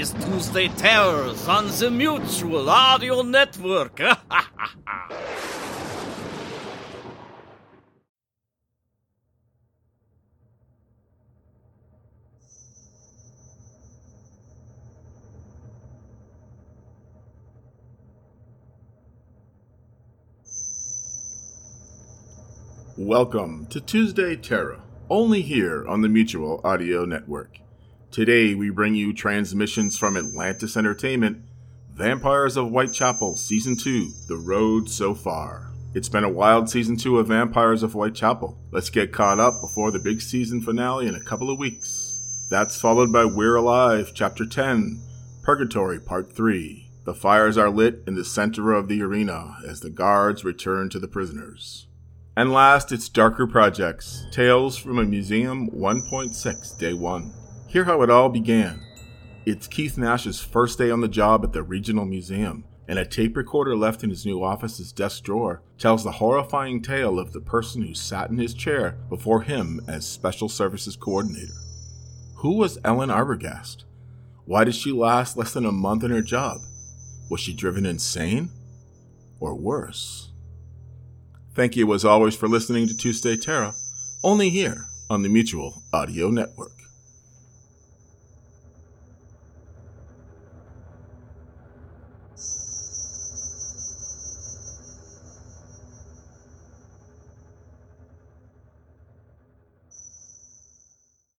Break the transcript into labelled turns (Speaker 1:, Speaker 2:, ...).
Speaker 1: is Tuesday Terrors on the Mutual Audio Network.
Speaker 2: Welcome to Tuesday Terror, only here on the Mutual Audio Network. Today we bring you transmissions from Atlantis Entertainment, Vampires of Whitechapel Season 2, The Road So Far. It's been a wild Season 2 of Vampires of Whitechapel. Let's get caught up before the big season finale in a couple of weeks. That's followed by We're Alive, Chapter 10, Purgatory Part 3. The fires are lit in the center of the arena as the guards return to the prisoners. And last, it's Darker Projects Tales from a Museum 1.6 Day 1. Hear how it all began. It's Keith Nash's first day on the job at the Regional Museum, and a tape recorder left in his new office's desk drawer tells the horrifying tale of the person who sat in his chair before him as Special Services Coordinator. Who was Ellen Arbogast? Why did she last less than a month in her job? Was she driven insane? Or worse? Thank you, as always, for listening to Tuesday Terror, only here on the Mutual Audio Network.